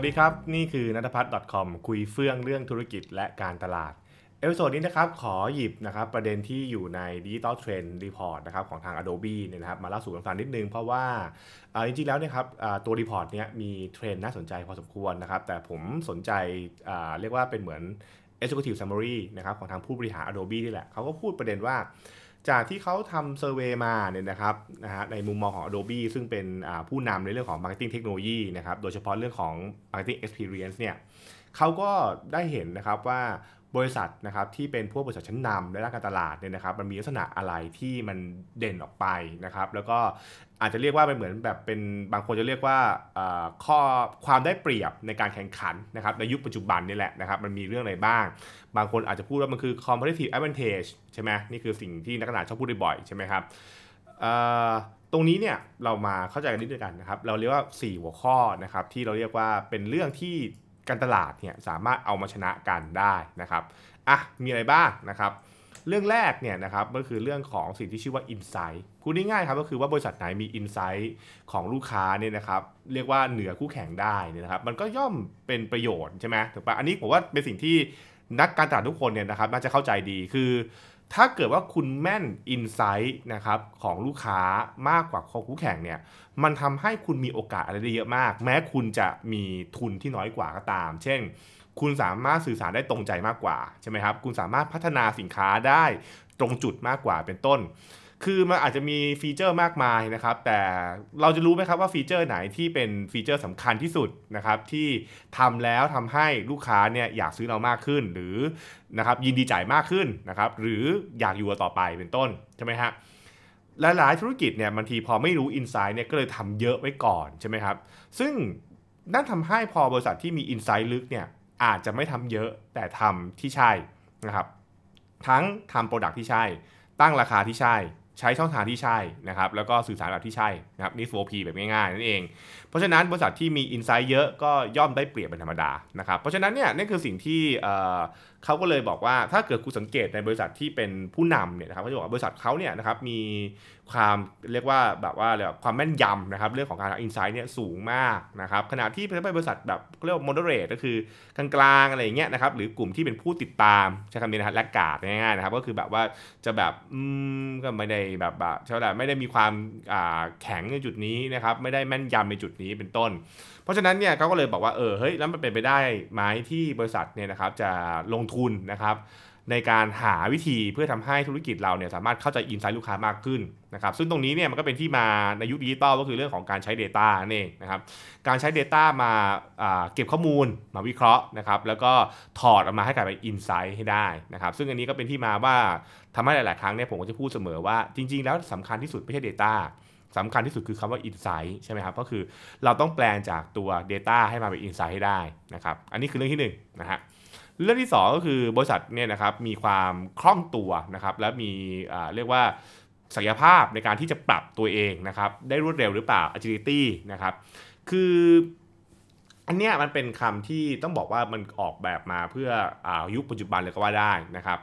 สวัสดีครับ นี่คือนัทพัฒน์ .com คุยเฟื่องเรื่องธุรกิจและการตลาด episode นี้นะครับขอหยิบนะครับประเด็นที่อยู่ใน Digital Trend Report นะครับของทาง Adobe เนี่ยนะครับมาเล่าสู่กันฟังนิดนึง เพราะว่าจริงๆแล้วเนี่ยครับตัว report เนี้ยมีเทรนด์น่าสนใจพอสมควรนะครับแต่ผมสนใจเรียกว่าเป็นเหมือน Executive Summary นะครับของทางผู้บริหาร Adobe นี่แหละเขาก็พูดประเด็นว่า จากที่เขาทำ survey มาเนี่ยนะครับนะฮะในมุมมองของ Adobe ซึ่งเป็นผู้นำในเรื่องของ Marketing Technology นะครับ โดยเฉพาะเรื่องของ Marketing Experience เนี่ยเขาก็ได้เห็นนะครับว่า บริษัทนะครับที่เป็นพวกบริษัทชั้นนำในด้านการตลาดเนี่ยนะครับมันมีลักษณะอะไรที่มันเด่นออกไปนะครับแล้วก็อาจจะเรียกว่าเป็นเหมือนแบบเป็นบางคนจะเรียกว่าข้อความได้เปรียบในการแข่งขันนะครับในยุคปัจจุบันนี่แหละนะครับมันมีเรื่องอะไรบ้าง บางคนอาจจะพูดว่ามันคือ competitive advantage ใช่ไหมนี่คือสิ่งที่นักตลาดชอบพูดบ่อยใช่ไหมครับตรงนี้เนี่ยเรามาเข้าใจกันนิดเดียวกันนะครับเราเรียกว่า 4 หัวข้อนะครับที่เราเรียกว่าเป็นเรื่องที่ การตลาดเนี่ยสามารถเอามาชนะกันได้นะครับอะมีอะไรบ้างนะครับ เรื่องแรกเนี่ยนะครับก็คือเรื่องของสิ่งที่ชื่อว่า Insight พูดง่ายๆครับก็คือว่าบริษัทไหนมี Insight ของลูกค้าเนี่ยนะครับเรียกว่าเหนือคู่แข่งได้นี่นะครับมันก็ย่อมเป็นประโยชน์ใช่ไหมถูกปะอันนี้ผมว่าเป็นสิ่งที่นักการตลาดทุกคนเนี่ยนะครับน่าจะเข้าใจดีคือ ถ้าเกิดว่าคุณแม่น insight นะครับของลูกค้ามากกว่าของคู่แข่งเนี่ยมันทำให้คุณมีโอกาสอะไรได้เยอะมาก แม้คุณจะมีทุนที่น้อยกว่าก็ตาม เช่น คุณสามารถสื่อสารได้ตรงใจมากกว่าใช่ไหมครับคุณสามารถพัฒนาสินค้าได้ตรงจุดมากกว่าเป็นต้น คือมันอาจจะมีฟีเจอร์มากมายนะครับ แต่เราจะรู้ไหมครับว่าฟีเจอร์ไหนที่เป็นฟีเจอร์สำคัญที่สุดนะครับที่ทำแล้วทำให้ลูกค้าเนี่ยอยากซื้อเรามากขึ้น หรือนะครับยินดีจ่ายมากขึ้นนะครับหรืออยากอยู่ต่อไปเป็นต้นใช่ไหมฮะหลายๆธุรกิจเนี่ยบางทีพอไม่รู้อินไซต์เนี่ยก็เลยทำเยอะไว้ก่อนใช่ไหมครับซึ่งนั่นทำให้พอบริษัทที่มีอินไซต์ลึกเนี่ยอาจจะไม่ทำเยอะแต่ทำที่ใช่นะครับทั้งทำโปรดักที่ใช่ ตั้งราคาที่ใช่ ใช้ช่องทางที่ใช่นะครับแล้วก็สื่อสารแบบที่ใช่นะครับนี่ 4P แบบง่ายๆนั่นเอง เพราะฉะนั้นบริษัทที่มีอินไซต์เยอะก็ย่อมได้เปรียบเป็นธรรมดานะครับเพราะฉะนั้นเนี่ยนี่คือสิ่งที่เขาก็เลยบอกว่าถ้าเกิดคุณสังเกตในบริษัทที่เป็นผู้นำเนี่ยนะครับเขาจะบอกว่าบริษัทเขาเนี่ยนะครับมีความเรียกว่าแบบว่าเรียกว่าความแม่นยำนะครับเรื่องของการอินไซต์เนี่ยสูงมากนะครับขณะที่เป็นบริษัทแบบเรียกว่า moderate ก็คือกลางๆอะไรอย่างเงี้ยนะครับหรือกลุ่มที่เป็นผู้ติดตามใช้คำนี้นะฮะแลกกาดง่ายๆนะครับก็คือแบบว่าจะแบบอืมก็ไม่ได้แบบแบบเท่ไหร่ไม่ได้มีความแข็งในจุดนี้นะครับไม่ได้แม่นยำในจุดนี้เป็นต้น เพราะฉะนั้นเนี่ยเขาก็เลยบอกว่าเออเฮ้ยแล้วมันเป็นไปได้ไหมที่บริษัทเนี่ยนะครับจะลงทุนนะครับในการหาวิธีเพื่อทำให้ธุรกิจเราเนี่ยสามารถเข้าใจอินไซต์ลูกค้ามากขึ้นนะครับซึ่งตรงนี้เนี่ยมันก็เป็นที่มาในยุคดิจิตอลก็คือเรื่องของการใช้ Data นั่นเองนะครับการใช้ Data มาอ่าเก็บข้อมูลมาวิเคราะห์นะครับแล้วก็ถอดออกมาให้กลายเป็นอินไซต์ให้ได้นะครับซึ่งอันนี้ก็เป็นที่มาว่าทำให้หลาย ๆ ครั้งเนี่ยผมก็จะพูดเสมอว่าจริง ๆ แล้วสำคัญที่สุดไม่ใช่ Data สำคัญที่สุดคือคำว่า Insight ใช่ไหมครับ ก็คือเราต้องแปลงจากตัว Data ให้มาเป็น Insight ให้ได้นะครับ อันนี้คือเรื่องที่1นงนะฮะเรื่องที่ 2 ก็คือบริษัทเนี่ยนะครับมีความคล่องตัวนะครับและมีเรียกว่าศักยภาพในการที่จะปรับตัวเองนะครับได้รวดเร็วหรือเปล่า agility นะครับคืออันเนี้ยมันเป็นคำที่ต้องบอกว่ามันออกแบบมาเพื่ออยุคปัจจุบันเลยก็ว่าได้นะครับ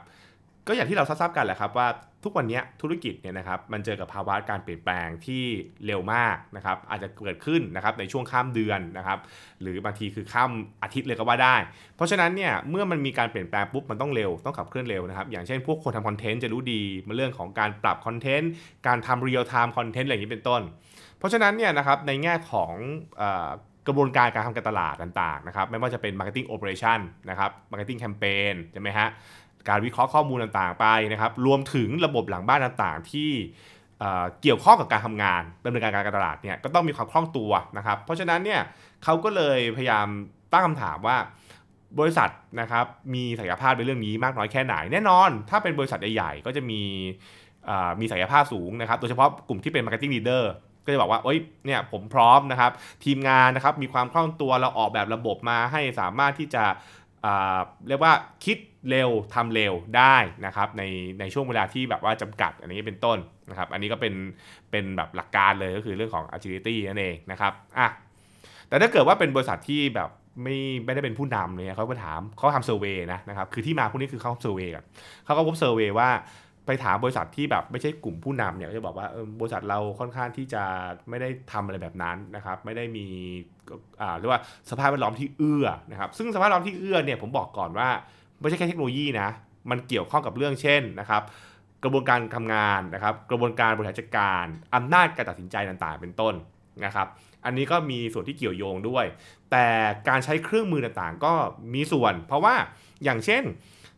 ก็อย่างที่เราทราบกันแหละครับว่าทุกวันนี้ธุรกิจเนี่ยนะครับมันเจอกับภาวะการเปลี่ยนแปลงที่เร็วมากนะครับอาจจะเกิดขึ้นนะครับในช่วงข้ามเดือนนะครับหรือบางทีคือข้ามอาทิตย์เลยก็ว่าได้ เพราะฉะนั้นเนี่ยเมื่อมันมีการเปลี่ยนแปลงปุ๊บมันต้องเร็วต้องขับเคลื่อนเร็วนะครับอย่างเช่นพวกคนทำคอนเทนต์จะรู้ดีมันเรื่องของการปรับคอนเทนต์การทำ real-time content อะไรอย่างนี้เป็นต้น เพราะฉะนั้นเนี่ยนะครับในแง่ของกระบวนการการทำการตลาดต่างๆนะครับไม่ว่าจะเป็น Marketing Operation นะครับ Marketing Campaign ใช่ไหมฮะ การวิเคราะห์ข้อมูลต่างๆไปนะครับ รวมถึงระบบหลังบ้านต่างๆ ที่เเกี่ยวข้องกับการทำงานดำเนินการการตลาดเนี่ยก็ต้องมีความคล่องตัวนะครับ เพราะฉะนั้นเนี่ยเขาก็เลยพยายามตั้งคำถามว่าบริษัทนะครับมีศักยภาพในเรื่องนี้มากน้อยแค่ไหนแน่นอน ถ้าเป็นบริษัทใหญ่ๆก็จะมีมีศักยภาพสูงนะครับโดยเฉพาะกลุ่มที่เป็น Marketing Leader ก็จะบอกว่าเอ้ยเนี่ยผมพร้อมนะครับ ทีมงานนะครับมีความคล่องตัวเราออกแบบระบบมาให้สามารถที่จะ เรียกว่าคิดเร็วทำเร็วได้นะครับในในช่วงเวลาที่แบบว่าจำกัดอันนี้เป็นต้นนะครับอันนี้ก็เป็นเป็นแบบหลักการเลยก็คือเรื่องของ agility นั่นเองนะครับอะแต่ถ้าเกิดว่าเป็นบริษัทที่แบบไม่ไม่ได้เป็นผู้นำเลยเขาไปถามเขาทำ survey นะนะครับคือที่มาพวกนี้คือเขา survey กันเขาก็พบ survey ว่า ไปถามบริษัทที่แบบไม่ใช่กลุ่มผู้นำเนี่ยจะบอกว่าบริษัทเราค่อนข้างที่จะไม่ได้ทำอะไรแบบนั้นนะครับไม่ได้มีอ่าเรียกว่าสภาพแวดล้อมที่เอื้อนะครับซึ่งสภาพแวดล้อมที่เอื้อเนี่ยผมบอกก่อนว่าไม่ใช่แค่เทคโนโลยีนะมันเกี่ยวข้องกับเรื่องเช่นนะครับกระบวนการทำงานนะครับกระบวนการบริหารจัดการอำนาจการตัดสินใจต่างๆ เป็นต้นนะครับอันนี้ก็มีส่วนที่เกี่ยวโยงด้วย แต่การใช้เครื่องมือต่างๆ ก็มีส่วน เพราะว่าอย่างเช่น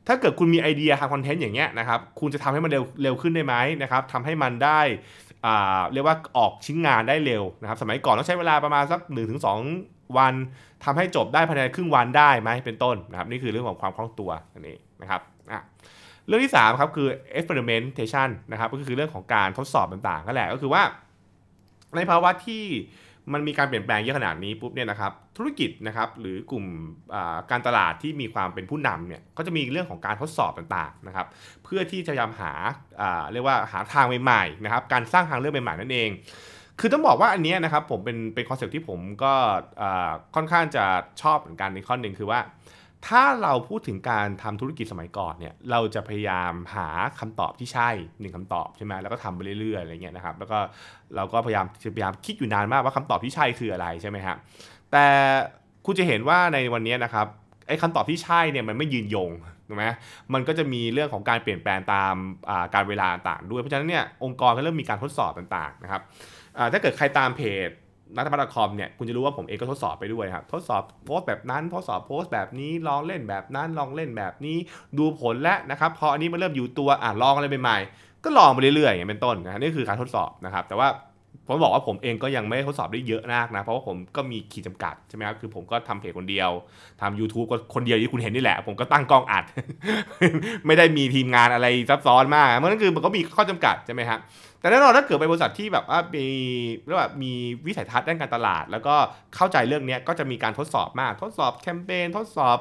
ถ้าเกิดคุณมีไอเดียทำคอนเทนต์อย่างเงี้ยนะครับคุณจะทำให้มันเร็วเร็วขึ้นได้ไหมนะครับทำให้มันได้เรียกว่าออกชิ้นงานได้เร็วนะครับสมัยก่อนต้องใช้เวลาประมาณสัก1-2 วันทำให้จบได้ภายในครึ่งวันได้ไหมเป็นต้นนะครับนี่คือเรื่องของความคล่องตัวอันนี้นะครับอะเรื่องที่3ครับคือ experimentation นะครับก็คือเรื่องของการทดสอบต่างๆนั่นแหละก็คือว่า ในภาวะที่ มันมีการเปลี่ยนแปลงเยอะขนาดนี้ปุ๊บเนี่ยนะครับธุรกิจนะครับหรือกลุ่มการตลาดที่มีความเป็นผู้นำเนี่ยก็จะมีเรื่องของการทดสอบต่างๆนะครับเพื่อที่จะพยายามหาเรียกว่าหาทางใหม่ๆนะครับการสร้างทางเลือกใหม่ๆนั่นเอง คือต้องบอกว่าอันนี้นะครับผมเป็นเป็นคอนเซ็ปที่ผมก็ค่อนข้างจะชอบเหมือนกันในข้อหนึ่งคือว่า ถ้าเราพูดถึงการทำธุรกิจสมัยก่อนเนี่ยเราจะพยายามหาคำตอบที่ใช่หนึ่งคำตอบใช่ไหมแล้วก็ทำไปเรื่อยๆอะไรเงี้ยนะครับแล้วก็เราก็พยายามพยายามคิดอยู่นานมากว่าคำตอบที่ใช่คืออะไรใช่ไหมครับแต่คุณจะเห็นว่าในวันนี้นะครับไอ้คำตอบที่ใช่เนี่ยมันไม่ยืนยงถูกไหมมันก็จะมีเรื่องของการเปลี่ยนแปลงตามการเวลาต่างด้วยเพราะฉะนั้นเนี่ยองค์กรก็เริ่มมีการทดสอบต่างๆนะครับถ้าเกิดใครตามเพจ นัทพัฒน์คอมเนี่ยคุณจะรู้ว่าผมเองก็ทดสอบไปด้วยครับ ทดสอบโพสแบบนั้น ทดสอบโพสแบบนี้ลองเล่นแบบนั้นลองเล่นแบบนี้ ดูผลแล้วนะครับพออันนี้มันเริ่มอยู่ตัวอะลองอะไรใหม่ๆก็ลองไปเรื่อยๆอย่างเป็นต้นนะนี่คือการทดสอบนะครับ แต่ว่า ผมบอกว่าผมเองก็ยังไม่ทดสอบได้เยอะมากนะ เพราะว่าผมก็มีขีดจำกัดใช่ไหมครับ คือผมก็ทำเพจคนเดียวทำ YouTube ก็คนเดียวที่คุณเห็นนี่แหละ ผมก็ตั้งกล้องอัด ไม่ได้มีทีมงานอะไรซับซ้อนมากมันก็คือมันก็มีข้อจำกัดใช่ไหมครับแต่แน่นอนถ้าเกิดเป็นบริษัทที่แบบว่ามีเรียกว่ามีวิสัยทัศน์ด้านการตลาด แล้วก็เข้าใจเรื่องนี้ก็จะมีการทดสอบมาก ทดสอบแคมเปญทดสอบ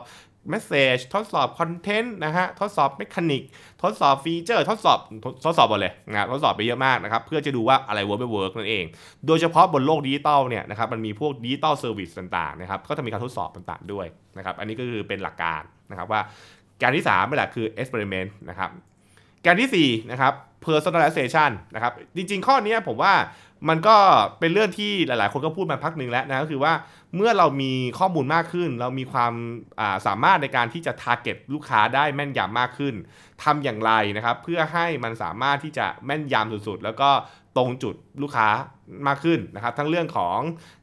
message ทดสอบ content นะฮะทดสอบ mechanic ทดสอบ feature ทดสอบทดสอบหมดเลยนะทดสอบไปเยอะมากนะครับเพื่อจะดูว่าอะไร work ไม่ work นั่นเอง โดยเฉพาะบนโลกดิจิตอลเนี่ยนะครับมันมีพวก digital service ต่างๆนะครับก็จะมีการทดสอบต่างๆด้วยนะครับอันนี้ก็คือเป็นหลักการนะครับว่าการที่3เป็นหลักคือ experiment นะครับ การที่4นะครับ personalization นะครับ จริงๆ ข้อนี้ผมว่ามันก็เป็นเรื่องที่หลายๆ คนก็พูดมาพักหนึ่งแล้วนะก็คือว่าเมื่อเรามีข้อมูลมากขึ้น เรามีความสามารถในการที่จะ target ลูกค้าได้แม่นยำมากขึ้นทำอย่างไรนะครับ เพื่อให้มันสามารถที่จะแม่นยำสุดๆ แล้วก็ตรงจุดลูกค้ามากขึ้นนะครับ ทั้งเรื่องของ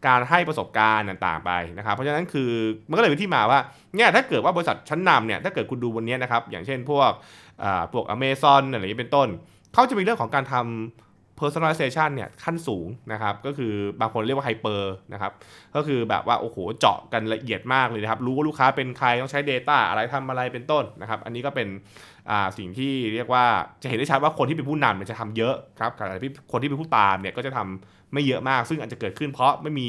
การให้ประสบการณ์ต่างๆไปนะครับ เพราะฉะนั้นคือมันก็เลยเป็นที่มาว่าเนี่ยถ้าเกิดว่าบริษัทชั้นนำเนี่ยถ้าเกิดคุณดูวันนี้นะครับอย่างเช่นพวก พวก Amazon อะไรอย่างนี้เป็นต้น เขาจะมีเรื่องของการทำ personalization เนี่ยขั้นสูงนะครับ ก็คือบางคนเรียกว่าไฮเปอร์นะครับ ก็คือแบบว่า โอ้โห เจาะกันละเอียดมากเลยนะครับ รู้ว่าลูกค้าเป็นใครต้องใช้ Data อะไรทำอะไรเป็นต้นนะครับ อันนี้ก็เป็นสิ่งที่เรียกว่าจะเห็นได้ชัดว่าคนที่เป็นผู้นำมันจะทำเยอะครับแต่คนที่เป็นผู้ตามเนี่ยก็จะทำไม่เยอะมาก ซึ่งอาจจะเกิดขึ้นเพราะไม่มี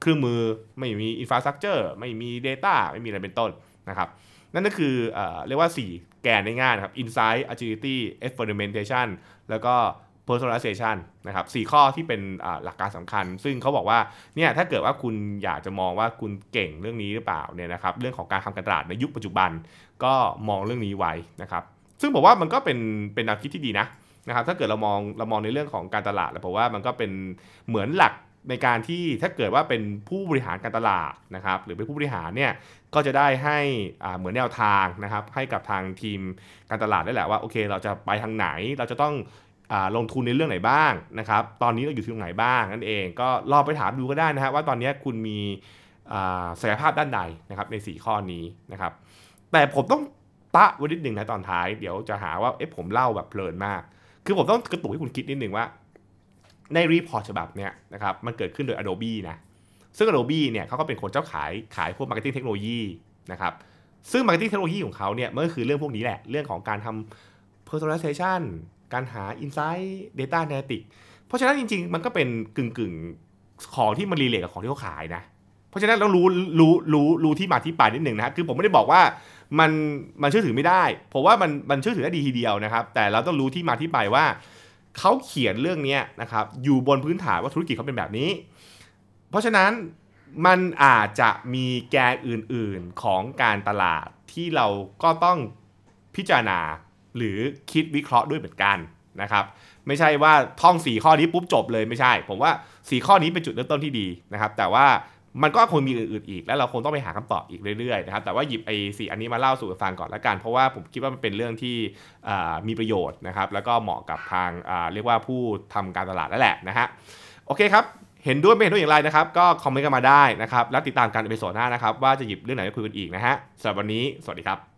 เครื่องมือไม่มีอินฟราสตรักเจอร์ไม่มี Data ไม่มีอะไรเป็นต้นนะครับ นั่นก็คือเอเรียกว่า 4 แกนในง่ายนครับ Insight Agility Experimentation แล้วก็ personalization นะครับ4ข้อที่เป็นหลักการสำคัญ ซึ่งเขาบอกว่าเนี่ยถ้าเกิดว่าคุณอยากจะมองว่าคุณเก่งเรื่องนี้หรือเปล่าเนี่ยนะครับเรื่องของการทำการตลาดในยุคปัจจุบันก็มองเรื่องนี้ไว้นะครับซึ่งบอกว่ามันก็เป็นเป็นแนวคิดที่ดีนะนะครับถ้าเกิดเรามองเรามองในเรื่องของการตลาดแล้วผมว่ามันก็เป็นเหมือนหลัก ในการที่ถ้าเกิดว่าเป็นผู้บริหารการตลาดนะครับหรือเป็นผู้บริหารเนี่ยก็จะได้ให้เหมือนแนวทางนะครับให้กับทางทีมการตลาดได้แหละว่าโอเค เราจะไปทางไหนเราจะต้องลงทุนในเรื่องไหนบ้างนะครับตอนนี้เราอยู่ที่ตรงไหนบ้างนั่นเองก็ลองไปถามดูก็ได้นะครับว่าตอนนี้คุณมีศักยภาพด้านใดนะครับใน 4 ข้อนี้นะครับแต่ผมต้องแตะไว้นิดหนึ่งนะตอนท้าย เดี๋ยวจะหาว่าเอ๊ะผมเล่าแบบเพลินมาก คือผมต้องกระตุกให้คุณคิดนิดหนึ่งว่า ใน report ฉบับเนี้ยนะครับมันเกิดขึ้นโดย Adobe นะซึ่ง Adobe เนี่ยเขาก็เป็นคนเจ้าขายขายพวก marketing เทคโนโลยีนะครับซึ่ง marketing เทคโนโลยีของเขาเนี่ยมันก็คือเรื่องพวกนี้แหละ เรื่องของการทำ personalization การหา Insight Data Analytics เพราะฉะนั้นจริง ๆ มันก็เป็นกึ่งกึ่งของที่มันรีเลทกับของที่เขาขายนะเพราะฉะนั้นเรารู้รู้รู้รู้ที่มาที่ไปนิดหนึ่งนะคือผมไม่ได้บอกว่ามันมันเชื่อถือไม่ได้ ผมว่ามันมันเชื่อถือได้ดีทีเดียวนะครับ แต่เราต้องรู้ที่มาที่ไปว่า เขาเขียนเรื่องนี้นะครับอยู่บนพื้นฐานว่าธุรกิจเขาเป็นแบบนี้ เพราะฉะนั้นมันอาจจะมีแกนอื่นๆของการตลาดที่เราก็ต้องพิจารณาหรือคิดวิเคราะห์ด้วยเหมือนกันนะครับไม่ใช่ว่าท่อง 4 ข้อนี้ปุ๊บจบเลยไม่ใช่ ผมว่า 4 ข้อนี้เป็นจุดเริ่มต้นที่ดีนะครับแต่ว่า มันก็คงมีอื่นๆอีก แล้วเราคงต้องไปหาคำตอบอีกเรื่อยๆนะครับแต่ว่าหยิบไอ้ 4 อันนี้มาเล่าสู่ฟังก่อนละกัน เพราะว่าผมคิดว่ามันเป็นเรื่องที่มีประโยชน์นะครับแล้วก็เหมาะกับทางเรียกว่าผู้ทำการตลาดนั่นแหละนะฮะโอเคครับเห็นด้วยไม่เห็นด้วยอย่างไรนะครับ ก็คอมเมนต์กันมาได้นะครับ แล้วติดตามกัน episode หน้านะครับ ว่าจะหยิบเรื่องไหนมาคุยกันอีกนะฮะสำหรับวันนี้ สวัสดีครับ